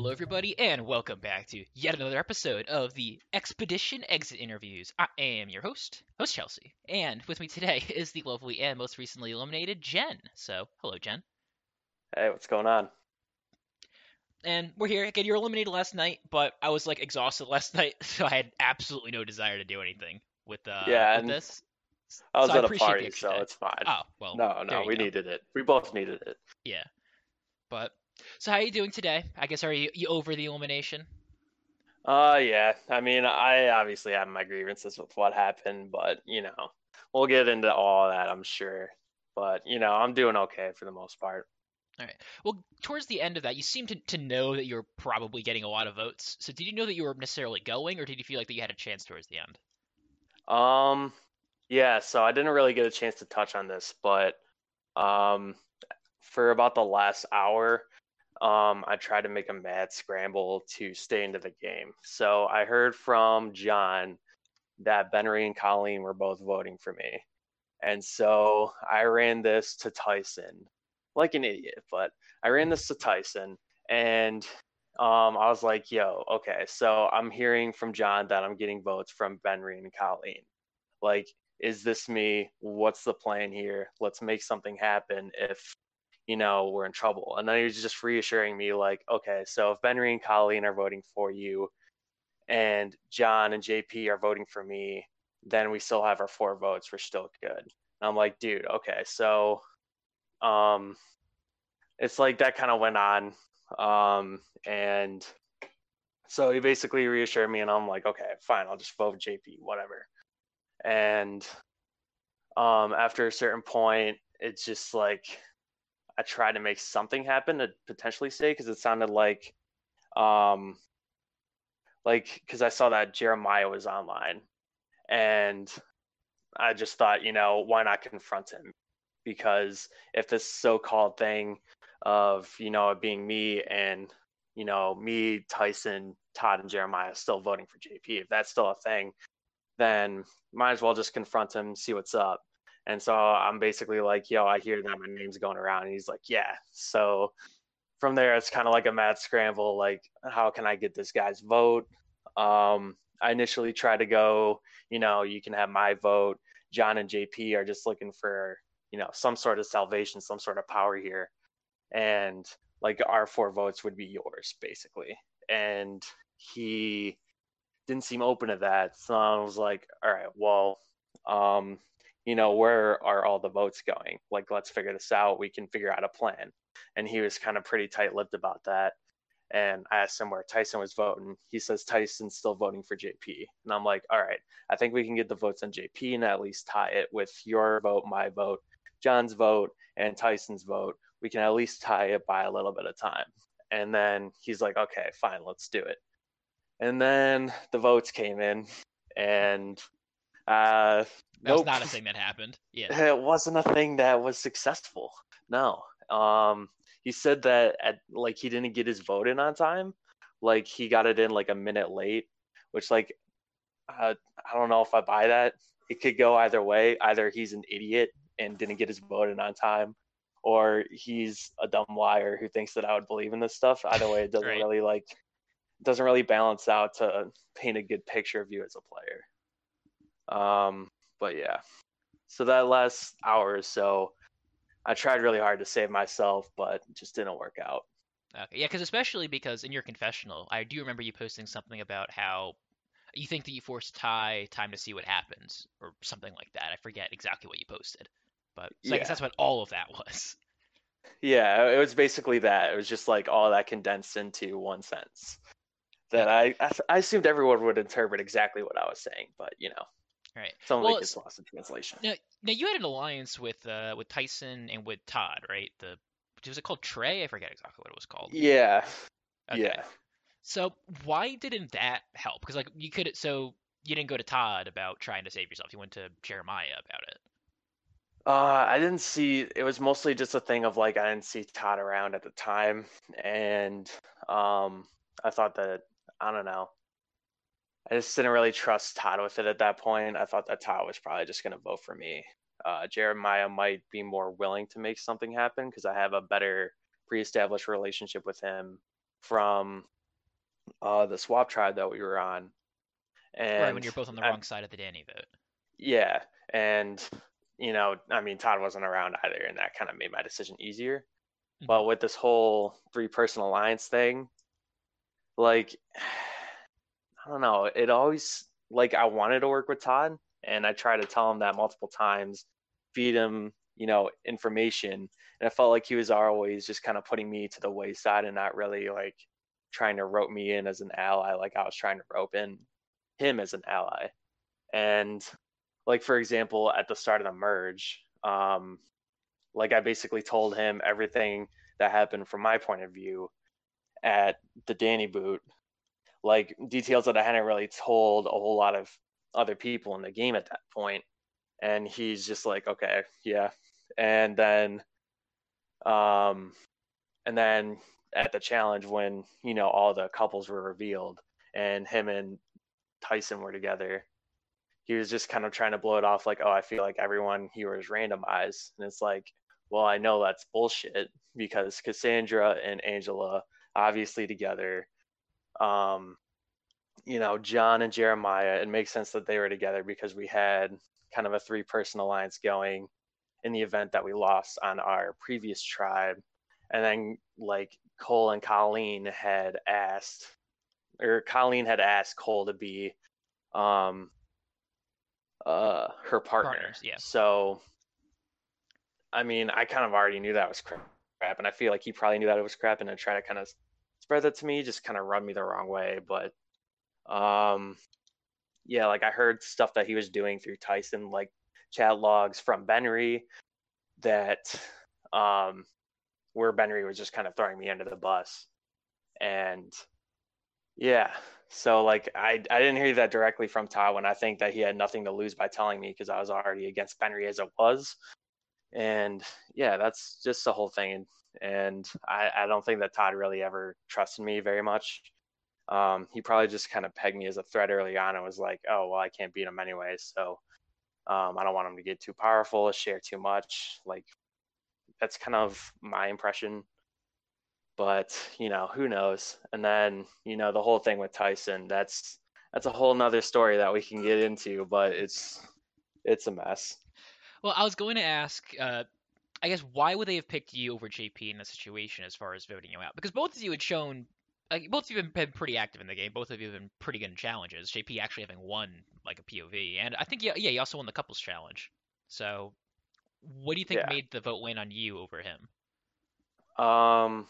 Hello, everybody, and welcome back to yet another episode of the Expedition Exit Interviews. I am your host, host Chelsea, and with me today is the lovely and most recently eliminated Jen. So, hello, Jen. Hey, what's going on? And we're here again. You were eliminated last night, but I was like exhausted last night, so I had absolutely no desire to do anything with uh Yeah, with this. I was So at a party, so it's fine. Oh well. no, no, we go. needed it. We both needed it. Yeah, but so how are you doing today? I guess are you, you over the elimination? Uh, yeah. I mean, I obviously have my grievances with what happened, but you know, we'll get into all that, I'm sure. But you know, I'm doing okay for the most part. All right. Well, towards the end of that, you seemed to, to know that you're probably getting a lot of votes. So did you know that you were necessarily going, or did you feel like that you had a chance towards the end? Um, yeah. So I didn't really get a chance to touch on this, but um, for about the last hour, um, I tried to make a mad scramble to stay into the game. So I heard from John that Benry and Colleen were both voting for me. And so I ran this to Tyson, like an idiot, but I ran this to Tyson and um, I was like, yo, okay, so I'm hearing from John that I'm getting votes from Benry and Colleen. Like, is this me? What's the plan here? Let's make something happen if, you know, we're in trouble. And then he was just reassuring me, like, okay, so if Benry and Colleen are voting for you and John and JP are voting for me, then we still have our four votes. We're still good. And I'm like, dude, okay, so um it's like that kind of went on. Um and so he basically reassured me and I'm like, okay, fine, I'll just vote JP, whatever. And um after a certain point, it's just like I tried to make something happen to potentially say because it sounded like um like because I saw that Jeremiah was online and I just thought, you know, why not confront him? Because if this so-called thing of, you know, it being me and, you know, me, Tyson, Todd, and Jeremiah still voting for JP, if that's still a thing, then might as well just confront him, see what's up. And so I'm basically like, yo, I hear that my name's going around. And he's like, yeah. So from there, it's kind of like a mad scramble. Like, how can I get this guy's vote? Um, I initially tried to go, you know, you can have my vote. John and JP are just looking for, you know, some sort of salvation, some sort of power here. And like our four votes would be yours, basically. And he didn't seem open to that. So I was like, all right, well, um, you know, where are all the votes going? Like, let's figure this out. We can figure out a plan. And he was kind of pretty tight lipped about that. And I asked him where Tyson was voting. He says Tyson's still voting for JP. And I'm like, all right, I think we can get the votes on JP and at least tie it with your vote, my vote, John's vote, and Tyson's vote. We can at least tie it by a little bit of time. And then he's like, okay, fine, let's do it. And then the votes came in, and uh, That was not a thing that happened. Yeah. It wasn't a thing that was successful. No. Um, he said that at like he didn't get his vote in on time. Like he got it in like a minute late, which like uh, I don't know if I buy that. It could go either way. Either he's an idiot and didn't get his vote in on time, or he's a dumb liar who thinks that I would believe in this stuff. Either way, it doesn't Right. really like doesn't really balance out to paint a good picture of you as a player. Um, but yeah, so that last hour or so, I tried really hard to save myself, but just didn't work out. Okay. Yeah, because especially because in your confessional, I do remember you posting something about how you think that you forced Ty time to see what happens, or something like that. I forget exactly what you posted, but so I guess that's what all of that was. Yeah, it was basically that. It was just like all that condensed into one sentence. That I, I I assumed everyone would interpret exactly what I was saying, but you know, Right. some Well, of it gets lost in translation. Now, now you had an alliance with uh with Tyson and with Todd, right? The was it called Trey? I forget exactly what it was called. Yeah, Okay. yeah. So why didn't that help? Because like you could so you didn't go to Todd about trying to save yourself. You went to Jeremiah about it. Uh, I didn't see. It was mostly just a thing of like I didn't see Todd around at the time, and um, I thought that I don't know. I just didn't really trust Todd with it at that point. I thought that Todd was probably just gonna vote for me. Uh, Jeremiah might be more willing to make something happen because I have a better pre-established relationship with him, from uh, the swap tribe that we were on. And right when you're both on the I- wrong side of the Danny vote. yeah, and you know, I mean, Todd wasn't around either, and that kind of made my decision easier. Mhm. But with this whole three person alliance thing, like, I don't know, it always like I wanted to work with Todd, and I tried to tell him that multiple times, feed him, you know, information, and I felt like he was always just kind of putting me to the wayside and not really like trying to rope me in as an ally, like I was trying to rope in him as an ally. And like for example, at the start of the merge, um, like I basically told him everything that happened from my point of view at the Danny boot, like details that I hadn't really told a whole lot of other people in the game at that point. And he's just like, okay, yeah. And then, um, and then at the challenge when you know all the couples were revealed and him and Tyson were together, he was just kind of trying to blow it off like, oh, I feel like everyone here is randomized, and it's like, well, I know that's bullshit because Cassandra and Angela obviously together. Um, you know, John and Jeremiah, it makes sense that they were together because we had kind of a three person alliance going in the event that we lost on our previous tribe. And then, like, Cole and Colleen had asked, or Colleen had asked Cole to be um, uh, her partner. Partners, yeah. So, I mean, I kind of already knew that was crap, and I feel like he probably knew that it was crap, and then try to kind of spread that to me, just kind of run me the wrong way. But, um, yeah, like I heard stuff that he was doing through Tyson, like chat logs from Benry, that um, where Benry was just kind of throwing me under the bus, and yeah. So like I I didn't hear that directly from when I think that he had nothing to lose by telling me because I was already against Benry as it was. And yeah, that's just the whole thing. And I, I don't think that Todd really ever trusted me very much. Um, he probably just kind of pegged me as a threat early on and was like, oh, well, I can't beat him anyway. So um, I don't want him to get too powerful, share too much. Like, that's kind of my impression but you know who knows and then you know the whole thing with tyson that's that's a whole nother story that we can get into but it's it's a mess Well, I was going to ask, uh, I guess, why would they have picked you over JP in this situation as far as voting you out? Because both of you had shown, like, both of you have been pretty active in the game. Both of you have been pretty good in challenges. JP actually having won like a POV, and I think yeah, yeah, he also won the couples challenge. So, what do you think Yeah. made the vote win on you over him? um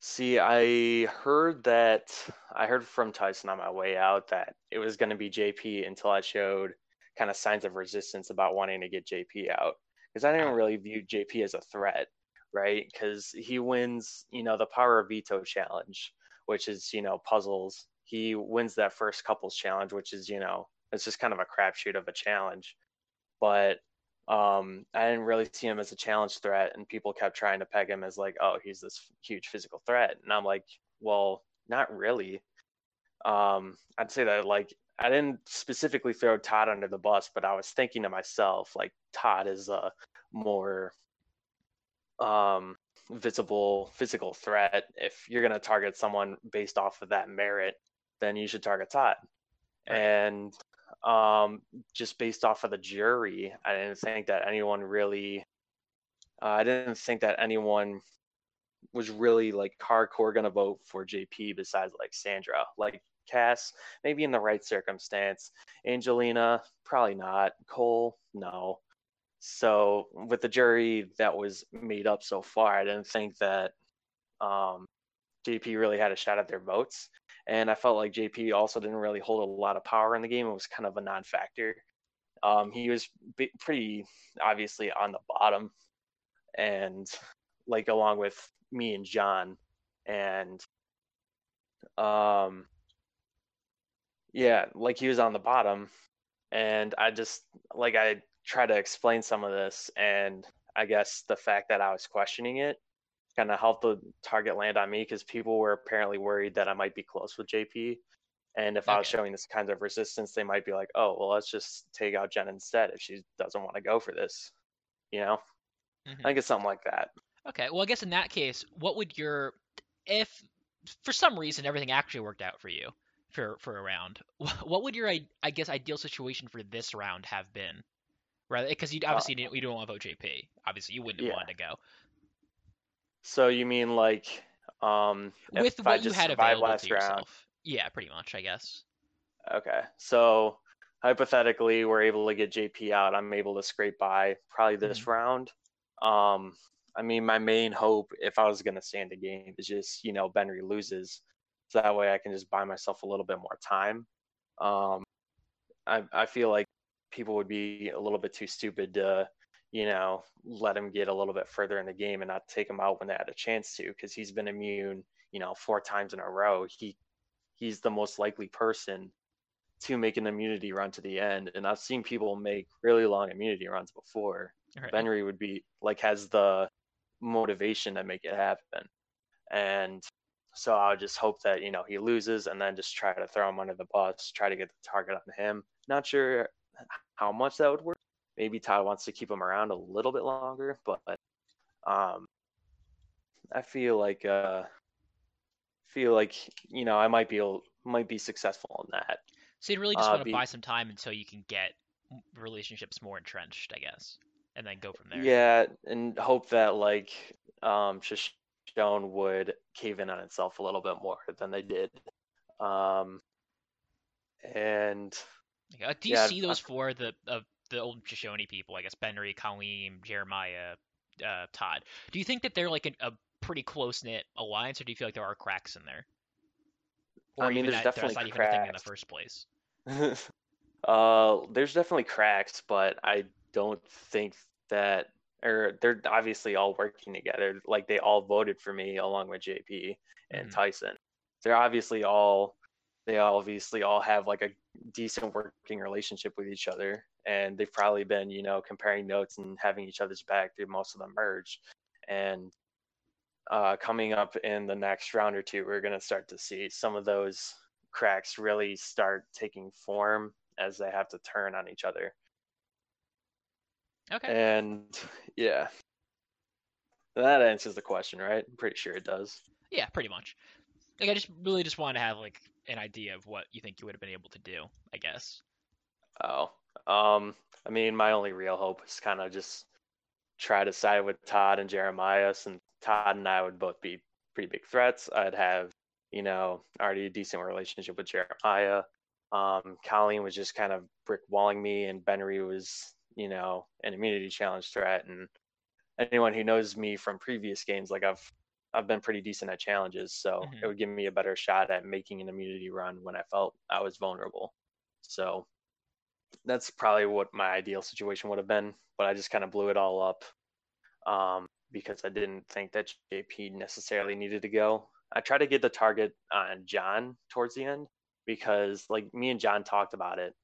see i heard that i heard from tyson on my way out that it was going to be jp until i showed kind of signs of resistance about wanting to get jp out because i didn't Ah. really view jp as a threat right because he wins you know the power of veto challenge which is you know puzzles he wins that first couples challenge which is you know it's just kind of a crapshoot of a challenge but um, I didn't really see him as a challenge threat, and people kept trying to peg him as like, oh, he's this huge physical threat, and I'm like, well, not really. Um, I'd say that like I didn't specifically throw Todd under the bus, but I was thinking to myself like Todd is a more um, visible physical threat. If you're gonna target someone based off of that merit, then you should target Todd. Right. And um, just based off of the jury, I didn't think that anyone really. Uh, I didn't think that anyone was really like hardcore gonna vote for JP besides like Sandra, like Cass, maybe in the right circumstance. Angelina, probably not. Cole, no. So with the jury that was made up so far, I didn't think that um, JP really had a shot at their votes. And I felt like JP also didn't really hold a lot of power in the game. It was kind of a non-factor. Um, he was b- pretty obviously on the bottom, and like along with me and John, and um, yeah, like he was on the bottom, and I just like I try to explain some of this, and I guess the fact that I was questioning it kind of helped the target land on me because people were apparently worried that I might be close with JP. And if I was showing this kind of resistance, they might be like, oh, well, let's just take out Jen instead if she doesn't want to go for this. You know? Mhm. I think it's something like that. Okay, well, I guess in that case, what would your if for some reason everything actually worked out for you for for a round, what would your I guess ideal situation for this round have been? Rather, because you obviously uh, you don't want to vote JP. Obviously, you wouldn't have yeah. wanted to go. So you mean like um with what you had available to yourself? Round. Yeah, pretty much, I guess. Okay, so hypothetically, we're able to get JP out. I'm able to scrape by probably this mm-hmm. round. Um, I mean, my main hope, if I was going to stand a game, is just you know Benry loses, so that way I can just buy myself a little bit more time. Um, I I feel like people would be a little bit too stupid to you know let him get a little bit further in the game and not take him out when they had a chance to because he's been immune you know four times in a row. He he's the most likely person to make an immunity run to the end. And I've seen people make really long immunity runs before. Right. Benry would be like has the motivation to make it happen. And so I would just hope that, you know, he loses and then just try to throw him under the bus, try to get the target on him. Not sure how much that would work. Maybe Todd wants to keep him around a little bit longer, but um I feel like uh feel like, you know, I might be able, might be successful in that. So you really just uh, want to be... buy some time until you can get relationships more entrenched, I guess and then go from there. Yeah, and hope that like um Shoshone would cave in on itself a little bit more than they did. Um and uh, do you yeah, see those four the of the old Shoshone people, I guess Benry, Colleen, Jeremiah, uh, Todd. Do you think that they're like a, a pretty close knit alliance, or do you feel like there are cracks in there? Or I mean, there's that, definitely cracks. in the first place. uh, there's definitely cracks, but I don't think that or they're obviously all working together. Like they all voted for me along with JP and mm-hmm. Tyson. They're obviously all they obviously all have like a decent working relationship with each other and they've probably been, you know, comparing notes and having each other's back through most of the merge. And uh, coming up in the next round or two, we're going to start to see some of those cracks really start taking form as they have to turn on each other. Okay. And yeah, that answers the question, right? I'm pretty sure it does. Yeah, pretty much. Like I just really just want to have like an idea of what you think you would have been able to do. I guess. Oh, um, I mean, my only real hope is kind of just try to side with Todd and Jeremiah, since Todd and I would both be pretty big threats. I'd have, you know, already a decent relationship with Jeremiah. Um, Colleen was just kind of brick walling me, and Benry was you know, an immunity challenge threat. And anyone who knows me from previous games, like I've I've been pretty decent at challenges, so mm-hmm. it would give me a better shot at making an immunity run when I felt I was vulnerable. So that's probably what my ideal situation would have been, but I just kind of blew it all up um, because I didn't think that JP necessarily needed to go. I tried to get the target on John towards the end because, like, me and John talked about it,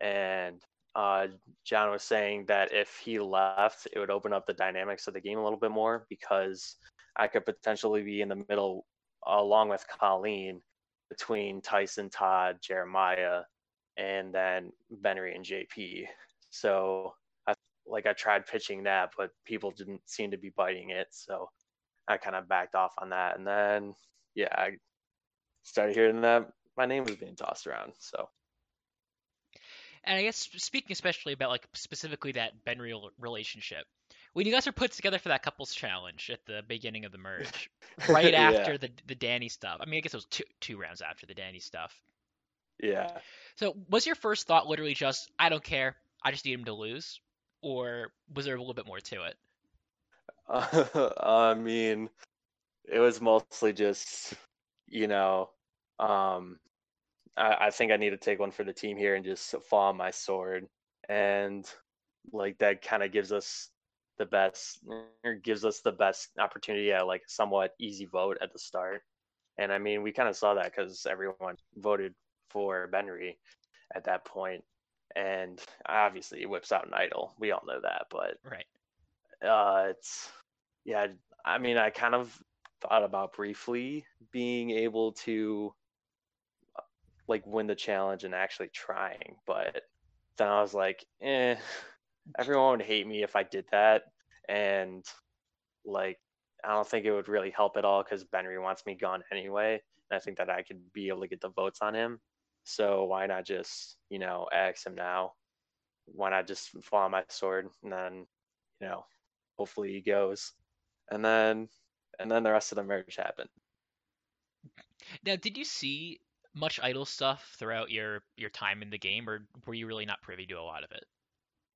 and uh, John was saying that if he left, it would open up the dynamics of the game a little bit more because I could potentially be in the middle along with Colleen between Tyson, Todd, Jeremiah, and then Benry and JP. So I like I tried pitching that, but people didn't seem to be biting it. So I kind of backed off on that. And then yeah, I started hearing that my name was being tossed around. So and I guess speaking especially about like specifically that Benry relationship, when you guys were put together for that couples challenge at the beginning of the merge, right after yeah. the the Danny stuff. I mean, I guess it was two two rounds after the Danny stuff. Yeah. So was your first thought literally just I don't care, I just need him to lose, or was there a little bit more to it? Uh, I mean, it was mostly just you know um I, I think I need to take one for the team here and just fall on my sword. And like that kind of gives us the best or gives us the best opportunity at like a somewhat easy vote at the start. And I mean, we kind of saw that because everyone voted for Benry at that point, and obviously he whips out an idol. We all know that, but right. Uh, it's yeah. I mean, I kind of thought about briefly being able to like win the challenge and actually trying. But then I was like, eh, everyone would hate me if I did that. And like I don't think it would really help at all because Benry wants me gone anyway, and I think that I could be able to get the votes on him. So why not just you know axe him now? Why not just fall on my sword and then you know hopefully he goes, and then and then the rest of the merge happened. Now, did you see much idol stuff throughout your your time in the game, or were you really not privy to a lot of it?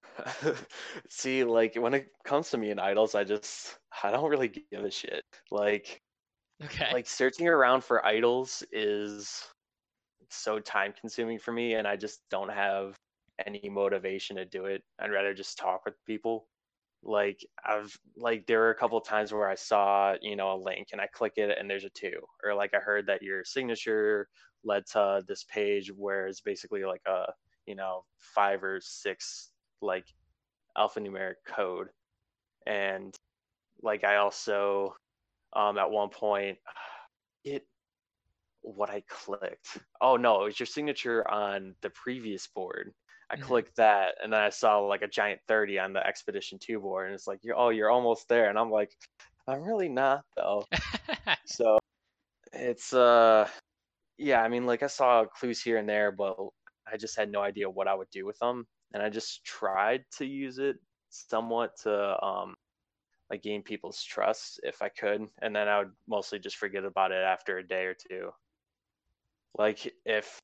See, like when it comes to me and idols, I just I don't really give a shit. Like Okay. like searching around for idols is so time consuming for me and I just don't have any motivation to do it. I'd rather just talk with people. Like I've like there were a couple times where I saw, you know, a link and I click it and there's a two. Or like I heard that your signature led to this page where it's basically like a, you know, five or six like alphanumeric code. And like I also um at one point it what I clicked. Oh no, it was your signature on the previous board. I Mhm. clicked that and then I saw like a giant 30 on the Expedition 2 board and it's like you're oh you're almost there and I'm like I'm really not though. So it's uh yeah, I mean like I saw clues here and there but I just had no idea what I would do with them and I just tried to use it somewhat to um like gain people's trust if I could and then I would mostly just forget about it after a day or two. Like if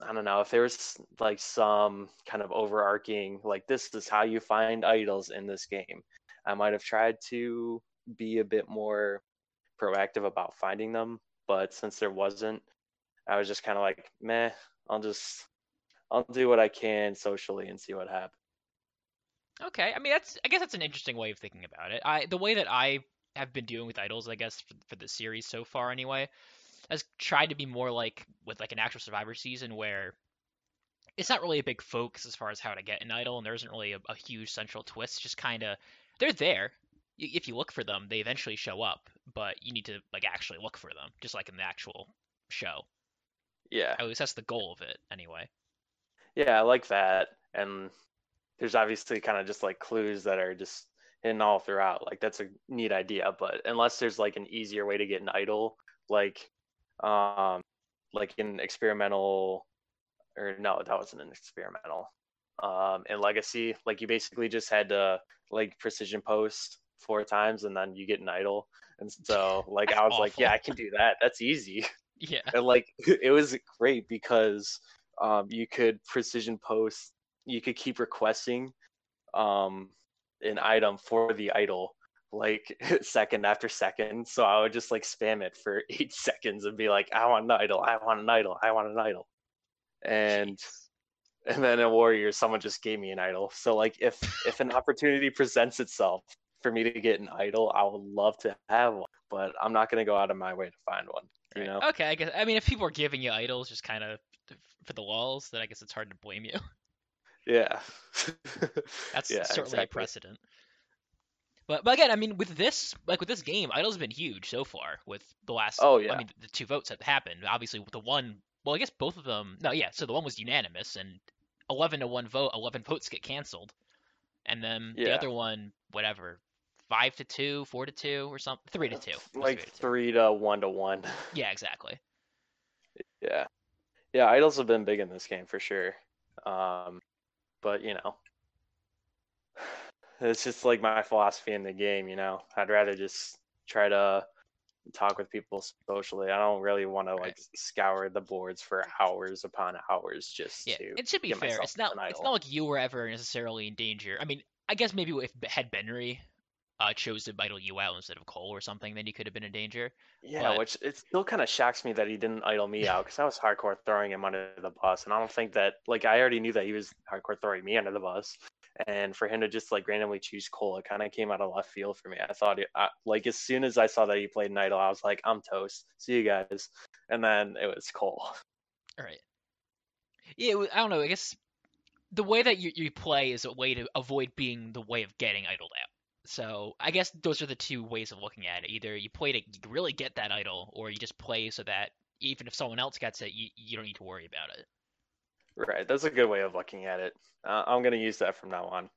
I don't know if there was like some kind of overarching like this is how you find idols in this game. I might have tried to be a bit more proactive about finding them, but since there wasn't, I was just kind of like, meh, I'll just I'll do what I can socially and see what happens. Okay, I mean that's I guess that's an interesting way of thinking about it. I the way that I have been dealing with idols, I guess for, for the series so far anyway, has tried to be more like with like an actual Survivor season where it's not really a big focus as far as how to get an idol, and there isn't really a, a huge central twist. Just kind of they're there. If you look for them, they eventually show up, but you need to like actually look for them, just like in the actual show. Yeah. At least that's the goal of it, anyway. Yeah, I like that. And there's obviously kind of just like clues that are just hidden all throughout. Like that's a neat idea, but unless there's like an easier way to get an idol, like um like in experimental or no, that wasn't an experimental. Um in Legacy, like you basically just had to like precision post four times and then you get an idol. And so like That's I was like, yeah. I can do that. That's easy Yeah. and like it was great because um, you could precision post you could keep requesting um, an item for the idol like second after second so i would just like spam it for eight seconds and be like i want an idol i want an idol i want an idol and Jeez. and then in warriors someone just gave me an idol so like if if an opportunity presents itself for me to get an idol i would love to have one but i'm not going to go out of my way to find one you know Okay, I guess. I mean, if people are giving you idols just kind of for the walls, then I guess it's hard to blame you. Yeah. That's yeah, certainly a precedent. But but again, I mean, with this like with this game, idols have been huge so far. With the last, Oh, yeah, I mean, the two votes that happened. Obviously, with the one, well, I guess both of them. No, yeah. So the one was unanimous, and eleven to one vote, eleven votes get canceled, and then the other one, whatever, five to two, four to two, or something, three to two. Like three to three to one to one. Yeah, exactly. Yeah. Yeah, idols have been big in this game for sure. Um, but you know, it's just like my philosophy in the game. You know, I'd rather just try to talk with people socially. I don't really want to like Right. scour the boards for hours upon hours just Yeah, to. it should be fair. It's not. It's not like you were ever necessarily in danger. I mean, I guess maybe if had Benry uh, chose to idol you out instead of Cole or something, then you could have been in danger. Yeah, but- which it still kind of shocks me that he didn't idol me out because I was hardcore throwing him under the bus, and I don't think that like I already knew that he was hardcore throwing me under the bus, and for him to just like randomly choose Cole, it kind of came out of left field for me. I thought, it, I, like as soon as I saw that he played an idol, I was like, I'm toast. See you guys, and then it was Cole. All right. Yeah, I don't know. I guess the way that you, you play is a way to avoid being the way of getting idled out. So I guess those are the two ways of looking at it. Either you play to really get that idol, or you just play so that even if someone else gets it, you, you don't need to worry about it. Right, that's a good way of looking at it. Uh, I'm gonna use that from now on.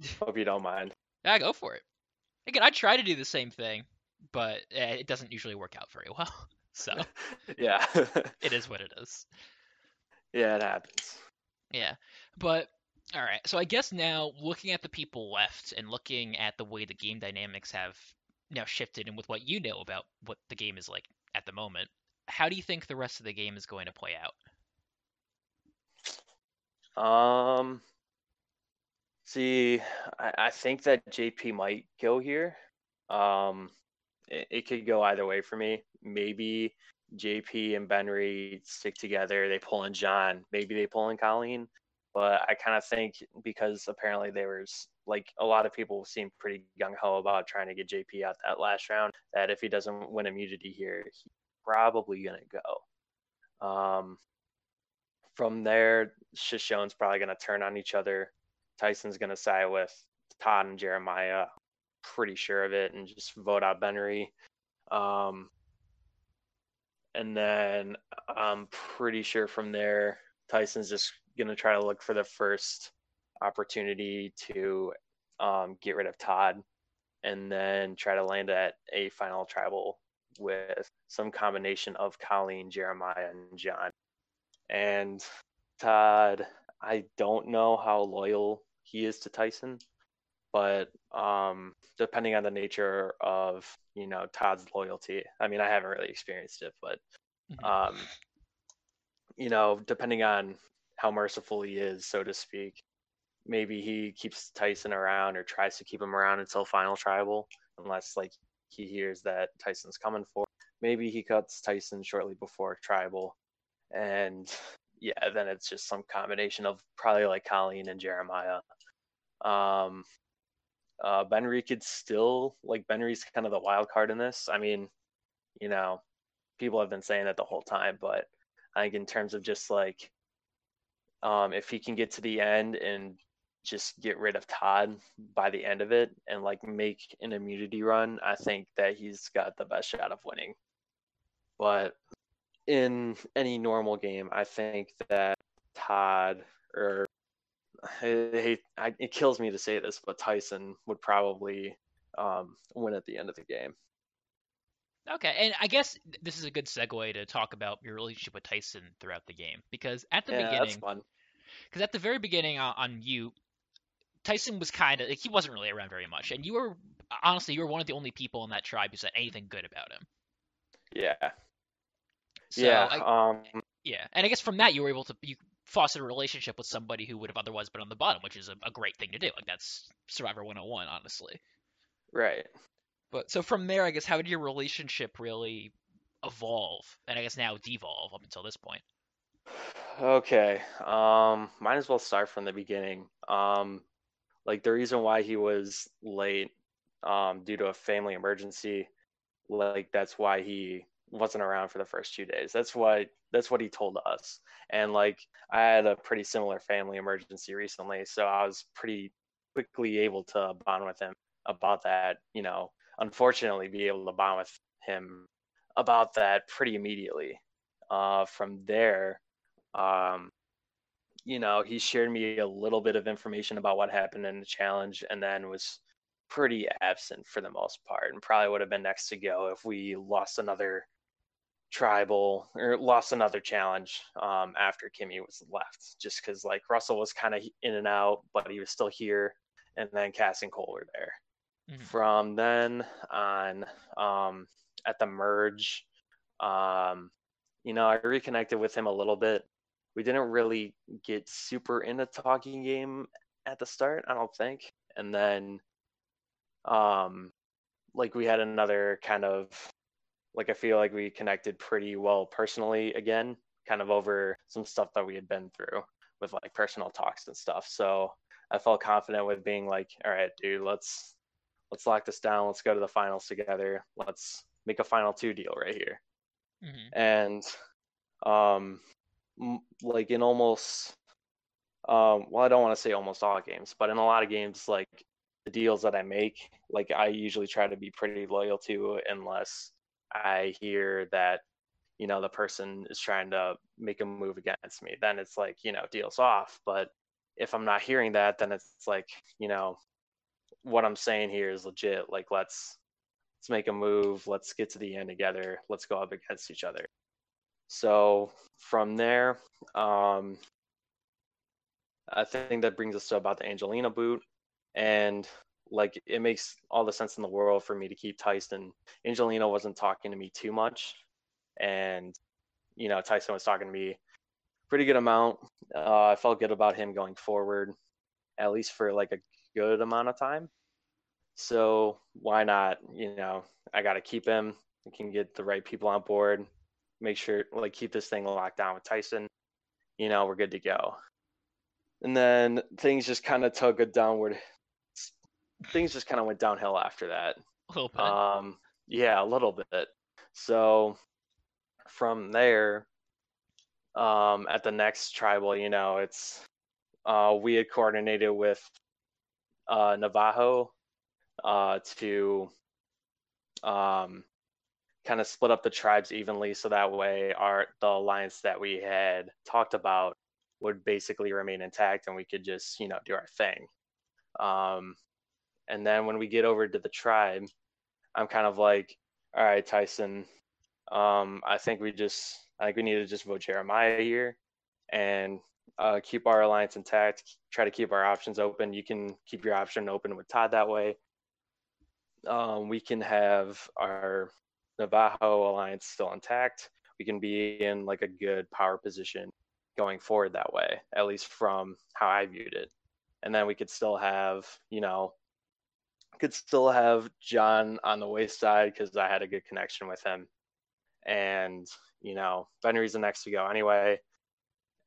Hope you don't mind. Yeah, go for it. again, I try to do the same thing, but eh, it doesn't usually work out very well. So yeah. it is what it is. yeah, it happens. Yeah, but all right. So I guess now looking at the people left and looking at the way the game dynamics have now shifted, and with what you know about what the game is like at the moment, how do you think the rest of the game is going to play out? Um, see, I, I think that JP might go here. Um, it, it could go either way for me. Maybe JP and Benry stick together. They pull in John. Maybe they pull in Colleen. But I kind of think because apparently there was like a lot of people seem pretty gung ho about trying to get JP out that last round. That if he doesn't win immunity here, he's probably gonna go. Um, from there, Shoshone's probably gonna turn on each other. Tyson's gonna side with Todd and Jeremiah. Pretty sure of it, and just vote out Benry. Um, and then I'm pretty sure from there, Tyson's just going to try to look for the first opportunity to um, get rid of Todd and then try to land at a final tribal with some combination of Colleen, Jeremiah, and John. And Todd, I don't know how loyal he is to Tyson, but um, depending on the nature of you know Todd's loyalty, I mean, I haven't really experienced it, but mm-hmm. um, you know, depending on how merciful he is, so to speak. Maybe he keeps Tyson around or tries to keep him around until final tribal, unless like he hears that Tyson's coming for. Maybe he cuts Tyson shortly before tribal, and yeah, then it's just some combination of probably like Colleen and Jeremiah. Um, uh, Benry could still like Benry's kind of the wild card in this. I mean, you know, people have been saying that the whole time, but I think in terms of just like um, if he can get to the end and just get rid of Todd by the end of it and like make an immunity run, I think that he's got the best shot of winning. But in any normal game, I think that Todd or I, I, it kills me to say this, but Tyson would probably um, win at the end of the game. Okay, and I guess this is a good segue to talk about your relationship with Tyson throughout the game because at the yeah, beginning, because at the very beginning on, on you, Tyson was kind of like, he wasn't really around very much, and you were honestly you were one of the only people in that tribe who said anything good about him. Yeah. So yeah. I, um. Yeah, and I guess from that you were able to you fostered a relationship with somebody who would have otherwise been on the bottom, which is a, a great thing to do. Like that's Survivor 101, honestly. Right. But so from there, I guess, how did your relationship really evolve, and I guess now devolve up until this point? Okay, um, might as well start from the beginning. Um, like the reason why he was late, um, due to a family emergency, like that's why he wasn't around for the first two days. That's what that's what he told us. And like I had a pretty similar family emergency recently, so I was pretty quickly able to bond with him about that, you know, unfortunately be able to bond with him about that pretty immediately. Uh, from there, um, you know, he shared me a little bit of information about what happened in the challenge and then was pretty absent for the most part and probably would have been next to go if we lost another tribal or lost another challenge um, after Kimmy was left, just because like Russell was kind of in and out, but he was still here, and then Cass and Cole were there. Mm-hmm. From then on, um, at the merge, um, you know, I reconnected with him a little bit. We didn't really get super in a talking game at the start, I don't think. And then, um, like we had another kind of, like I feel like we connected pretty well personally again, kind of over some stuff that we had been through with like personal talks and stuff. So I felt confident with being like, all right, dude, let's let's lock this down. Let's go to the finals together. Let's make a final two deal right here. Mm-hmm. And um, like in almost, um, well, I don't want to say almost all games, but in a lot of games, like the deals that I make, like I usually try to be pretty loyal to, unless I hear that you know the person is trying to make a move against me. Then it's like you know deals off. But if I'm not hearing that, then it's like you know what I'm saying here is legit. Like let's let's make a move. Let's get to the end together. Let's go up against each other. So from there, um, I think that brings us to about the Angelina boot, and like it makes all the sense in the world for me to keep Tyson. Angelina wasn't talking to me too much, and you know Tyson was talking to me pretty good amount. Uh, I felt good about him going forward, at least for like a good amount of time. So why not? You know, I got to keep him. I can get the right people on board. Make sure like keep this thing locked down with Tyson. You know, we're good to go. And then things just kind of took a downward. Things just kind of went downhill after that. A little bit. Um, yeah, a little bit. So from there, um, at the next tribal, you know, it's uh, we had coordinated with uh, Navajo uh, to um, kind of split up the tribes evenly, so that way our the alliance that we had talked about would basically remain intact, and we could just you know do our thing. Um, and then when we get over to the tribe, I'm kind of like, all right, Tyson, um, I think we just I think we need to just vote Jeremiah here and uh, keep our alliance intact. Try to keep our options open. You can keep your option open with Todd that way. Um, we can have our Navajo alliance still intact. We can be in like a good power position going forward that way, at least from how I viewed it. And then we could still have, you know, could still have John on the wayside side because I had a good connection with him. And, you know, Benry's the next to go anyway.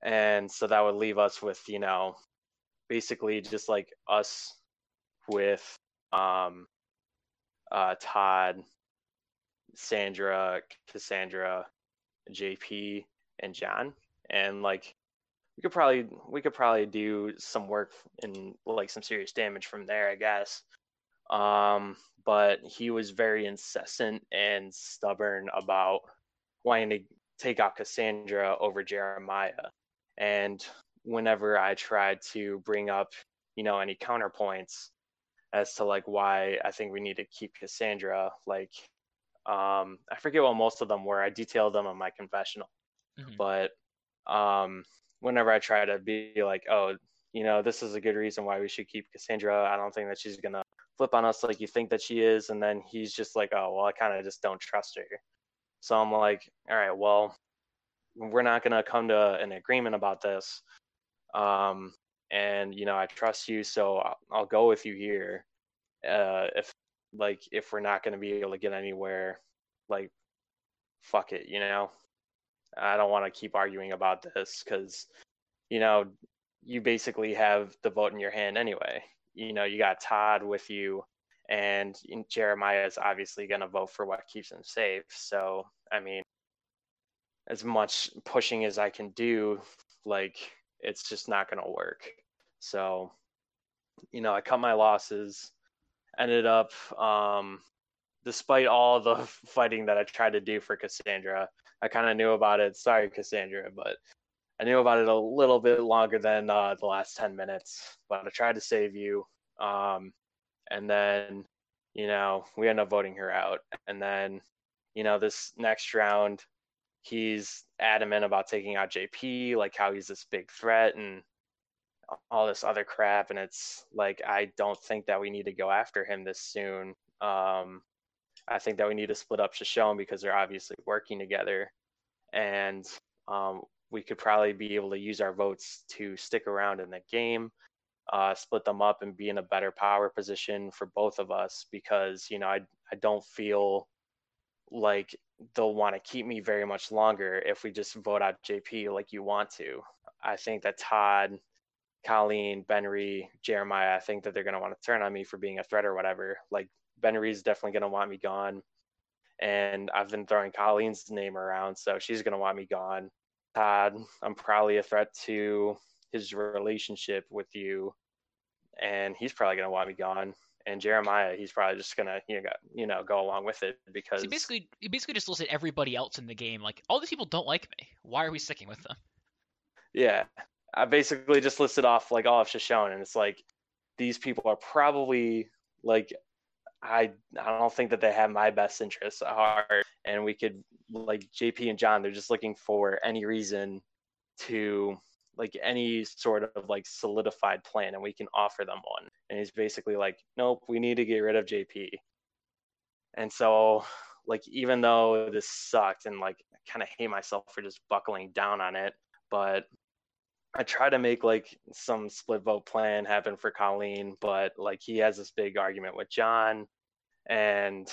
And so that would leave us with, you know, basically just like us with um uh Todd, Sandra, Cassandra, JP, and John. And like we could probably we could probably do some work and like some serious damage from there, I guess. Um, but he was very incessant and stubborn about wanting to take out Cassandra over Jeremiah. And whenever I tried to bring up, you know, any counterpoints as to like why I think we need to keep Cassandra, like um, I forget what most of them were. I detailed them on my confessional, mm-hmm. but um, whenever I try to be like, oh, you know, this is a good reason why we should keep Cassandra. I don't think that she's gonna flip on us like you think that she is, and then he's just like, oh, well, I kind of just don't trust her. So I'm like, all right, well, we're not gonna come to an agreement about this. Um, and you know, I trust you, so I'll, I'll go with you here. Uh, if like if we're not going to be able to get anywhere like fuck it you know i don't want to keep arguing about this because you know you basically have the vote in your hand anyway you know you got todd with you and jeremiah is obviously going to vote for what keeps him safe so i mean as much pushing as i can do like it's just not going to work so you know i cut my losses ended up, um, despite all the fighting that I tried to do for Cassandra, I kind of knew about it. Sorry, Cassandra, but I knew about it a little bit longer than uh, the last 10 minutes. But I tried to save you. Um, and then, you know, we ended up voting her out. And then, you know, this next round, he's adamant about taking out JP, like how he's this big threat. And all this other crap and it's like i don't think that we need to go after him this soon um, i think that we need to split up Shoshone because they're obviously working together and um, we could probably be able to use our votes to stick around in the game uh, split them up and be in a better power position for both of us because you know i, I don't feel like they'll want to keep me very much longer if we just vote out jp like you want to i think that todd Colleen, Benry, Jeremiah, I think that they're going to want to turn on me for being a threat or whatever. Like Benry's definitely going to want me gone. And I've been throwing Colleen's name around, so she's going to want me gone. Todd, I'm probably a threat to his relationship with you, and he's probably going to want me gone. And Jeremiah, he's probably just gonna you know, you know go along with it because so basically he basically just listed everybody else in the game. Like all these people don't like me. Why are we sticking with them? Yeah, I basically just listed off like all of Shoshone, and it's like these people are probably like I I don't think that they have my best interests at heart, and we could like JP and John, they're just looking for any reason to like any sort of like solidified plan, and we can offer them one. And he's basically like, nope, we need to get rid of JP. And so, like, even though this sucked, and like, I kind of hate myself for just buckling down on it, but I try to make like some split vote plan happen for Colleen, but like he has this big argument with John, and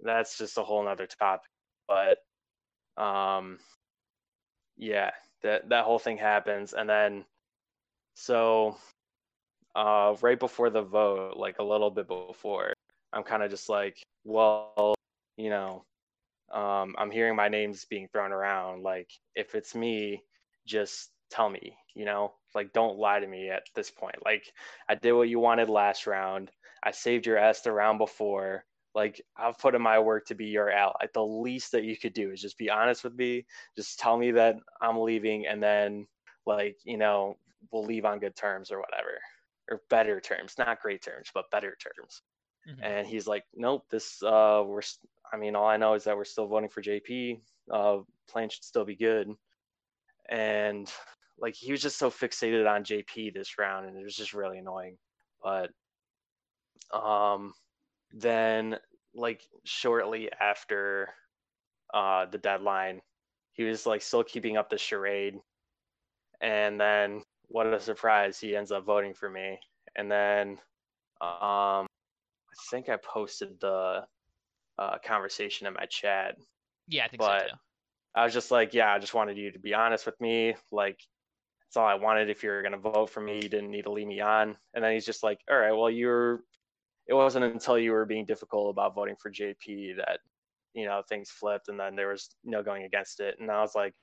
that's just a whole nother topic. But um, yeah, that that whole thing happens, and then so uh, right before the vote, like a little bit before, I'm kind of just like, well, you know, um, I'm hearing my names being thrown around. Like, if it's me, just tell me, you know, like don't lie to me at this point. Like I did what you wanted last round. I saved your ass the round before. Like I've put in my work to be your ally. The least that you could do is just be honest with me. Just tell me that I'm leaving and then like, you know, we'll leave on good terms or whatever. Or better terms, not great terms, but better terms. Mm-hmm. And he's like, Nope, this uh we're I mean, all I know is that we're still voting for JP. Uh plan should still be good. And like he was just so fixated on JP this round, and it was just really annoying. But um, then like shortly after uh the deadline, he was like still keeping up the charade, and then what a surprise, he ends up voting for me. And then um, I think I posted the uh, conversation in my chat. Yeah, I think but so too. I was just like, yeah, I just wanted you to be honest with me. Like, that's all I wanted. If you're gonna vote for me, you didn't need to leave me on. And then he's just like, all right, well, you're. It wasn't until you were being difficult about voting for JP that, you know, things flipped, and then there was no going against it. And I was like,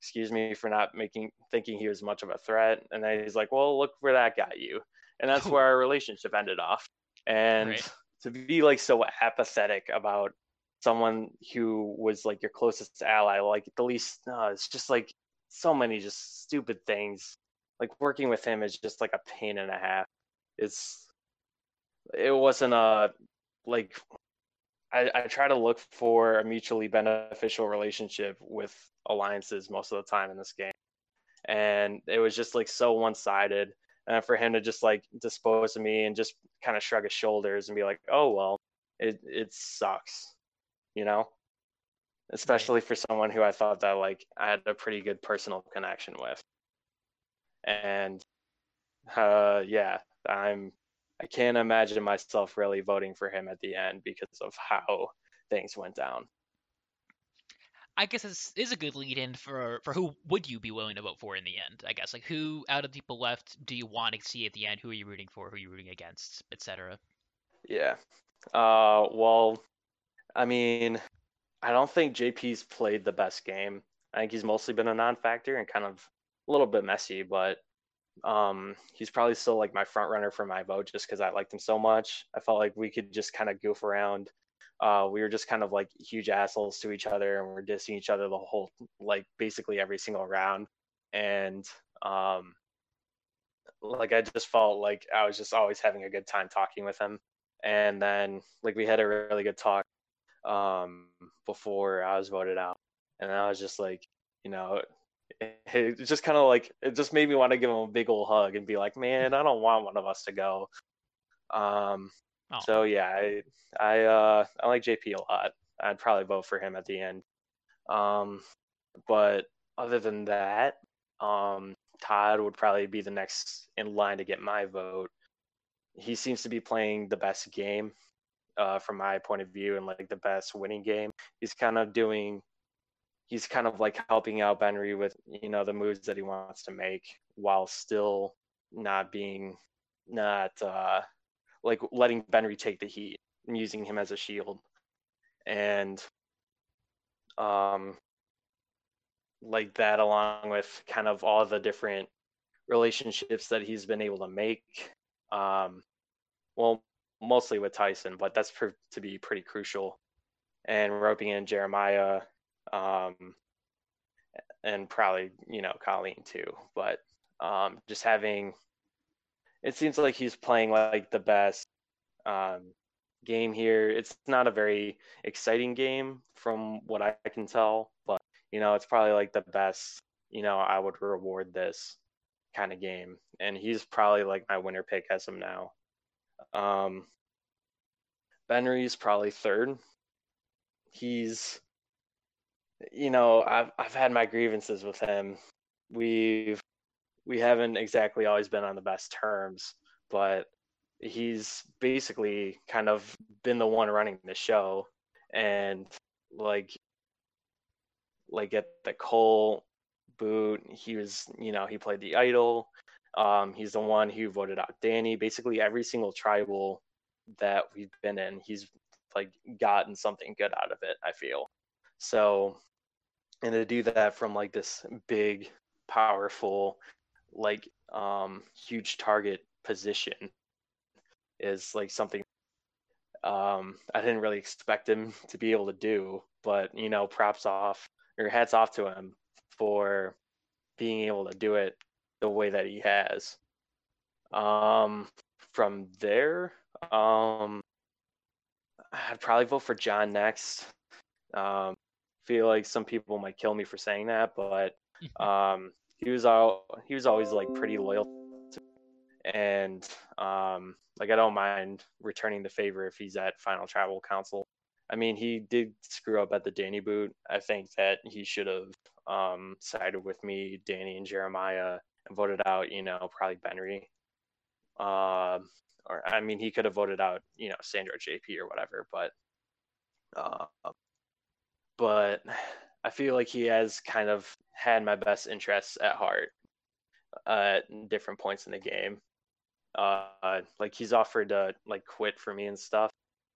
excuse me for not making thinking he was much of a threat. And then he's like, well, look where that got you. And that's where our relationship ended off. And right. to be like so apathetic about someone who was like your closest ally, like the least, uh, it's just like so many just stupid things. Like working with him is just like a pain and a half. It's it wasn't a like I, I try to look for a mutually beneficial relationship with alliances most of the time in this game. And it was just like so one sided. And for him to just like dispose of me and just kind of shrug his shoulders and be like, oh, well, it, it sucks, you know? especially for someone who I thought that like I had a pretty good personal connection with. And uh, yeah, I'm I can't imagine myself really voting for him at the end because of how things went down. I guess this is a good lead in for for who would you be willing to vote for in the end? I guess like who out of the people left do you want to see at the end? Who are you rooting for? Who are you rooting against, etc. Yeah. Uh, well, I mean, I don't think JP's played the best game. I think he's mostly been a non-factor and kind of a little bit messy, but um, he's probably still like my front runner for my vote just because I liked him so much. I felt like we could just kind of goof around. Uh, we were just kind of like huge assholes to each other and we're dissing each other the whole like basically every single round. And um, like I just felt like I was just always having a good time talking with him. And then like we had a really good talk um, before I was voted out, and I was just like, you know, it, just kind of like it just made me want to give him a big old hug and be like, man, I don't want one of us to go. Um, oh. so yeah, I I uh, I like JP a lot. I'd probably vote for him at the end. Um, but other than that, um, Todd would probably be the next in line to get my vote. He seems to be playing the best game uh, from my point of view and like the best winning game. He's kind of doing, he's kind of like helping out Benry with you know the moves that he wants to make while still not being not uh, like letting Benry take the heat and using him as a shield. And um, like that, along with kind of all the different relationships that he's been able to make. Um, well, mostly with Tyson, but that's proved to be pretty crucial. And roping in Jeremiah, um, and probably you know Colleen too. But um, just having, it seems like he's playing like the best um, game here. It's not a very exciting game from what I can tell, but you know, it's probably like the best, you know, I would reward this kind of game. And he's probably like my winner pick as of now. Um Benry's probably third. He's you know, I've I've had my grievances with him. We've we haven't exactly always been on the best terms, but he's basically kind of been the one running the show and like like at the Cole boot, he was, you know, he played the idol. Um, he's the one who voted out Danny. Basically, every single tribal that we've been in, he's like gotten something good out of it. I feel so, and to do that from like this big, powerful, like um, huge target position is like something um, I didn't really expect him to be able to do. But you know, props off or hats off to him for being able to do it the way that he has. Um, from there, um, I'd probably vote for John next. Um, feel like some people might kill me for saying that, but um, he was all he was always like pretty loyal, to, and um, like I don't mind returning the favor if he's at Final Tribal Council. I mean, he did screw up at the Danny boot. I think that he should have um, sided with me, Danny, and Jeremiah, and voted out, you know, probably Benry. Uh, or I mean, he could have voted out, you know, Sandro JP or whatever. But, uh, but I feel like he has kind of had my best interests at heart at different points in the game. Uh, like he's offered to like quit for me and stuff,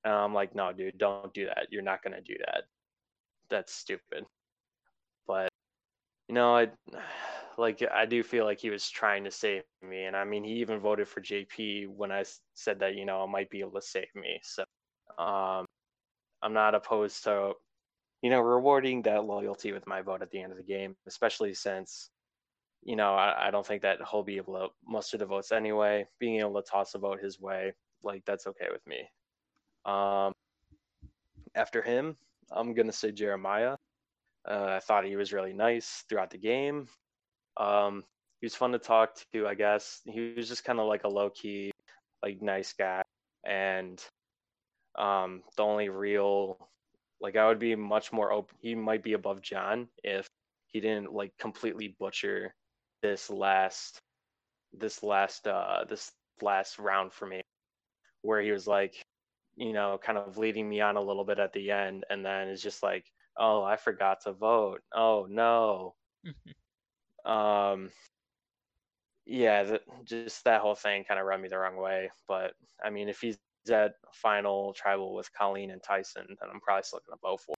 and I'm like, no, dude, don't do that. You're not gonna do that. That's stupid. But you know, I like I do feel like he was trying to save me, and I mean, he even voted for JP when I said that you know I might be able to save me. So um, I'm not opposed to you know rewarding that loyalty with my vote at the end of the game, especially since you know I, I don't think that he'll be able to muster the votes anyway. Being able to toss a vote his way, like that's okay with me. Um, after him, I'm gonna say Jeremiah. Uh, I thought he was really nice throughout the game. Um, he was fun to talk to, I guess. He was just kind of like a low key, like nice guy. And um, the only real, like, I would be much more open. He might be above John if he didn't like completely butcher this last, this last, uh, this last round for me, where he was like, you know, kind of leading me on a little bit at the end, and then it's just like, oh, I forgot to vote. Oh no. um, yeah, the, just that whole thing kind of rubbed me the wrong way. But I mean, if he's at final tribal with Colleen and Tyson, then I'm probably still gonna vote for.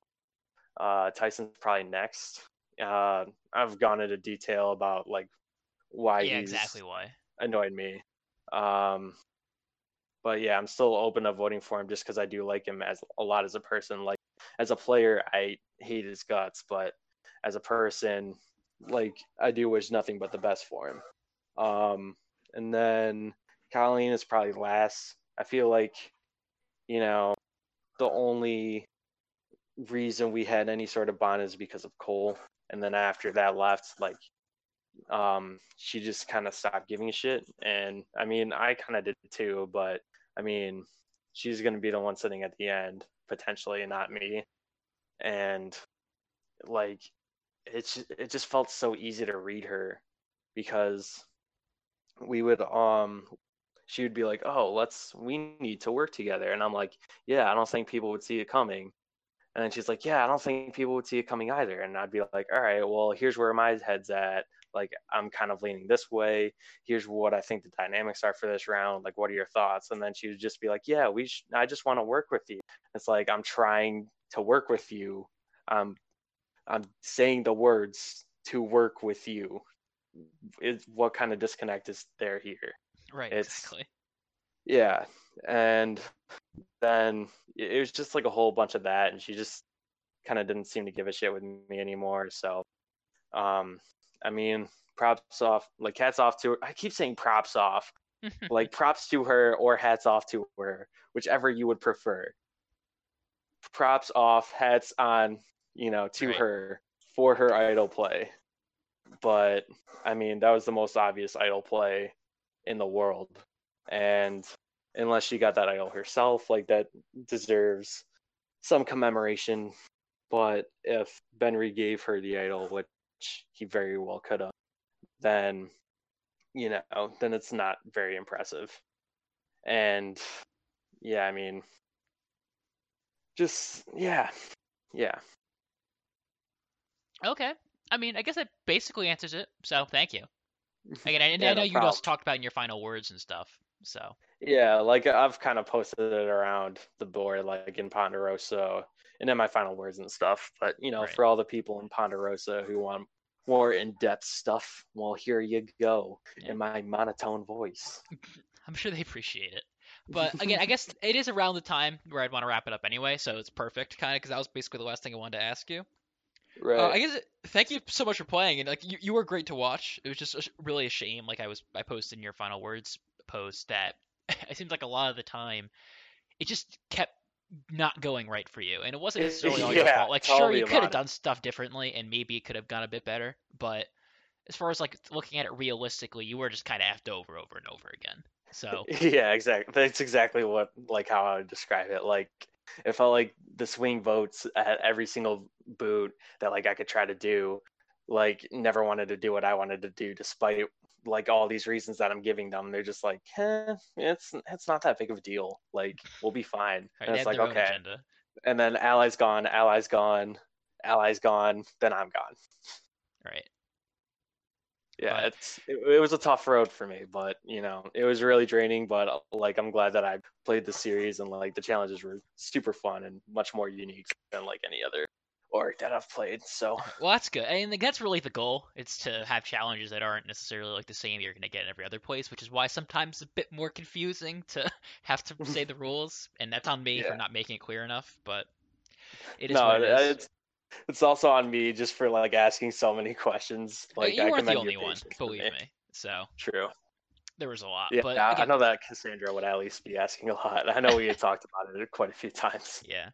Uh, Tyson's probably next. Uh, I've gone into detail about like why yeah, exactly why. annoyed me. Um, but yeah, I'm still open to voting for him just because I do like him as a lot as a person. Like as a player, I hate his guts, but as a person, like I do wish nothing but the best for him. Um, and then Colleen is probably last. I feel like, you know, the only reason we had any sort of bond is because of Cole. And then after that left, like, um, she just kind of stopped giving a shit. And I mean, I kind of did too, but I mean, she's going to be the one sitting at the end potentially, not me. And like, it's it just felt so easy to read her because we would um she would be like, "Oh, let's we need to work together," and I'm like, "Yeah, I don't think people would see it coming." And then she's like, "Yeah, I don't think people would see it coming either." And I'd be like, "All right, well, here's where my head's at like I'm kind of leaning this way. Here's what I think the dynamics are for this round. Like, what are your thoughts? And then she would just be like, yeah, we. Sh- I just want to work with you. It's like I'm trying to work with you. Um, I'm saying the words to work with you. Is what kind of disconnect is there here? Right. It's- exactly. Yeah, and then it was just like a whole bunch of that, and she just kind of didn't seem to give a shit with me anymore. So, um, I mean, props off, like hats off to her. I keep saying props off, like props to her or hats off to her, whichever you would prefer. Props off, hats on, you know, to Right. her for her idol play. But I mean, that was the most obvious idol play in the world. And unless she got that idol herself, like that deserves some commemoration. But if Benry gave her the idol, which he very well could have, then you know, then it's not very impressive. And yeah, I mean, just yeah, yeah. Okay. I mean, I guess that basically answers it. So thank you. Again, I, Yeah, I know no you also talked about in your final words and stuff. So Yeah, like I've kind of posted it around the board, like in Ponderosa, and in my final words and stuff. But you know, Right. for all the people in Ponderosa who want more in-depth stuff, well, here you go Yeah. in my monotone voice. I'm sure they appreciate it. But again, I guess it is around the time where I'd want to wrap it up anyway, so it's perfect, kind of, because that was basically the last thing I wanted to ask you. Right. Uh, I guess thank you so much for playing, and like you, you were great to watch. It was just a really a shame, like I was I posted in your final words post that it seems like a lot of the time it just kept not going right for you, and it wasn't It- necessarily all your fault. Like sure you could have done stuff differently, and maybe it could have gone a bit better, but as far as like looking at it realistically, you were just kind of effed over, over and over again. So Yeah, exactly. That's exactly what like how I would describe it. Like it felt like the swing votes at every single boot that like I could try to do, like never wanted to do what I wanted to do, despite like all these reasons that I'm giving them. They're just like, eh, it's it's not that big of a deal. Like we'll be fine. right, and it's like okay. agenda. And then allies gone, allies gone, allies gone, then I'm gone. Right. Yeah, But- it's it, it was a tough road for me, but you know, it was really draining. But uh, like, I'm glad that I played the series, and like the challenges were super fun and much more unique than like any other org that I've played. So Well, that's good. I mean, that's really the goal. It's to have challenges that aren't necessarily like the same you're gonna get in every other place, which is why sometimes it's a bit more confusing to have to say the rules, and that's on me Yeah. for not making it clear enough. But it is no, it is. It's also on me just for like asking so many questions. Like you I weren't the only one, believe me. So True. there was a lot. Yeah, but I- I know that Cassandra would at least be asking a lot. I know we had talked about it quite a few times. Yeah.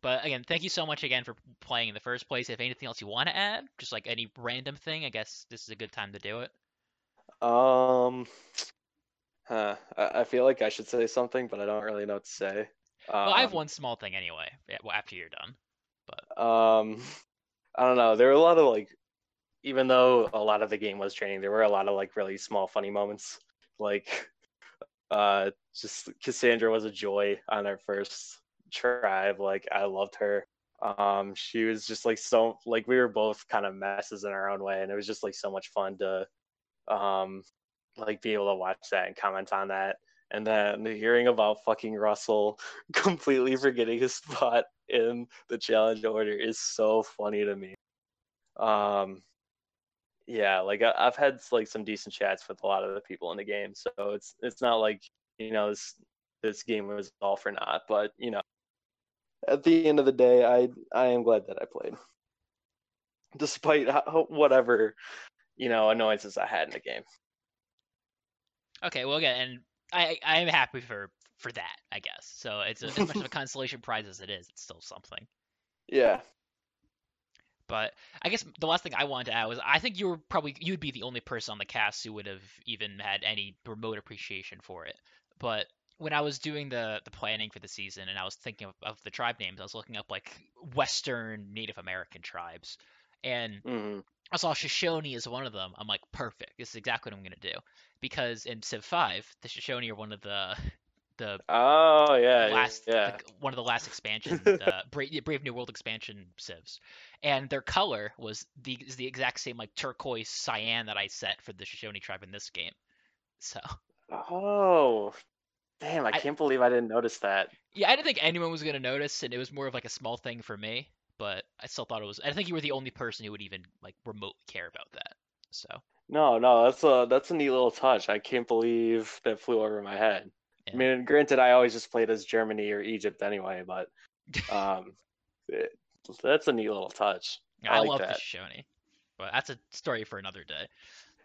But again, thank you so much again for playing in the first place. If anything else you want to add, just like any random thing, I guess this is a good time to do it. Um, huh. I, I feel like I should say something, but I don't really know what to say. Well, I have Um, one small thing anyway. Well, after you're done. Um, I don't know. There were a lot of like, even though a lot of the game was training, there were a lot of like really small funny moments. Like, uh, just Cassandra was a joy on our first tribe. Like, I loved her. Um, she was just like so like we were both kind of messes in our own way, and it was just like so much fun to, um, like be able to watch that and comment on that. And then hearing about fucking Russell completely forgetting his spot in the challenge order is so funny to me. Um, yeah, like I, I've had like some decent chats with a lot of the people in the game, so it's it's not like you know this this game was all for naught. But you know, at the end of the day, I I am glad that I played, despite how, whatever you know annoyances I had in the game. Okay, well again, and I I am happy for for that, I guess. So it's a, as much of a consolation prize as it is, it's still something. Yeah, But I guess the last thing I wanted to add was I think you were probably you'd be the only person on the cast who would have even had any remote appreciation for it. But when I was doing the the planning for the season and I was thinking of, of the tribe names, I was looking up like Western Native American tribes, and hmm I saw Shoshone as one of them. I'm like, perfect. This is exactly what I'm gonna do because in Civ 5, the Shoshone are one of the the Oh yeah, last yeah. like, one of the last expansion uh, Brave, Brave New World expansion civs, and their color was the is the exact same like turquoise cyan that I set for the Shoshone tribe in this game. So Oh, damn! I I- can't believe I didn't notice that. yeah, I didn't think anyone was gonna notice, and it was more of like a small thing for me but I still thought it was. I think you were the only person who would even like remotely care about that. So no, no, that's a that's a neat little touch. I can't believe that flew over my head. Yeah. I mean, granted, I always just played as Germany or Egypt anyway, but um, it, that's a neat little touch. I, I like love that. the Shoney, but that's a story for another day.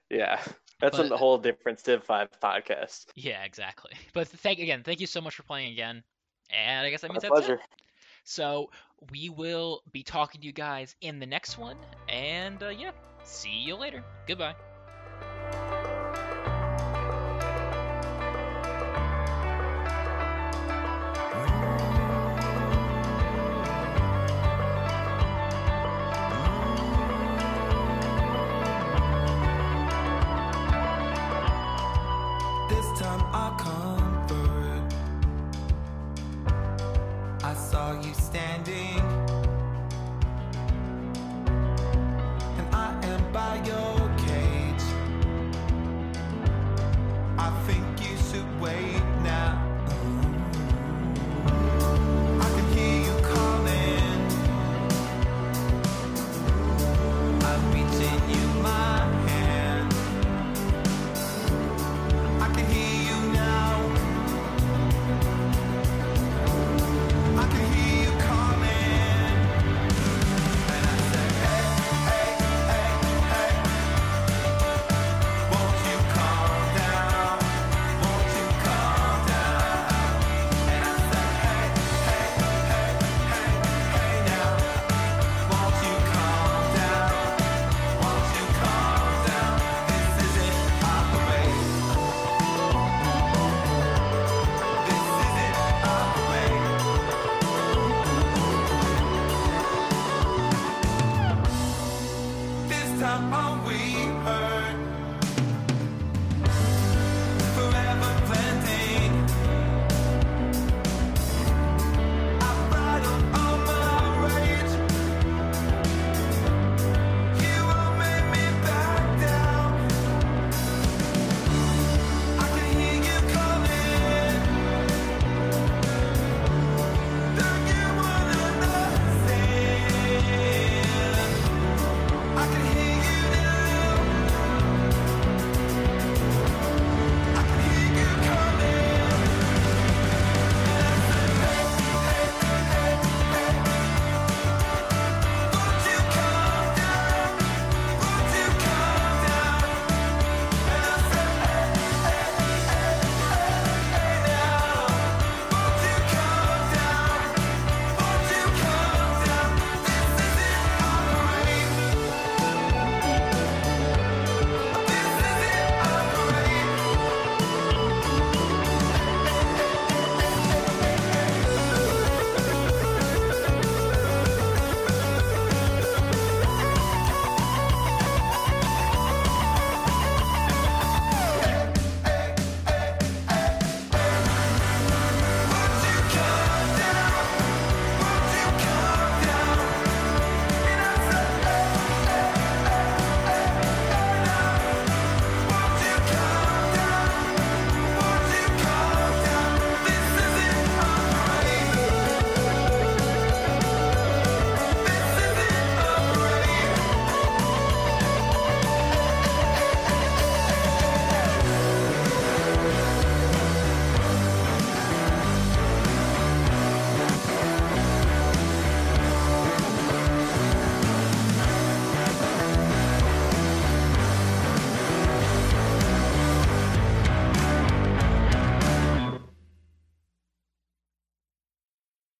Yeah, that's but, a whole different Civ Five podcast. Yeah, exactly. But thank again, thank you so much for playing again, and I guess that means My that's pleasure. it. So we will be talking to you guys in the next one. And uh, yeah, see you later. Goodbye.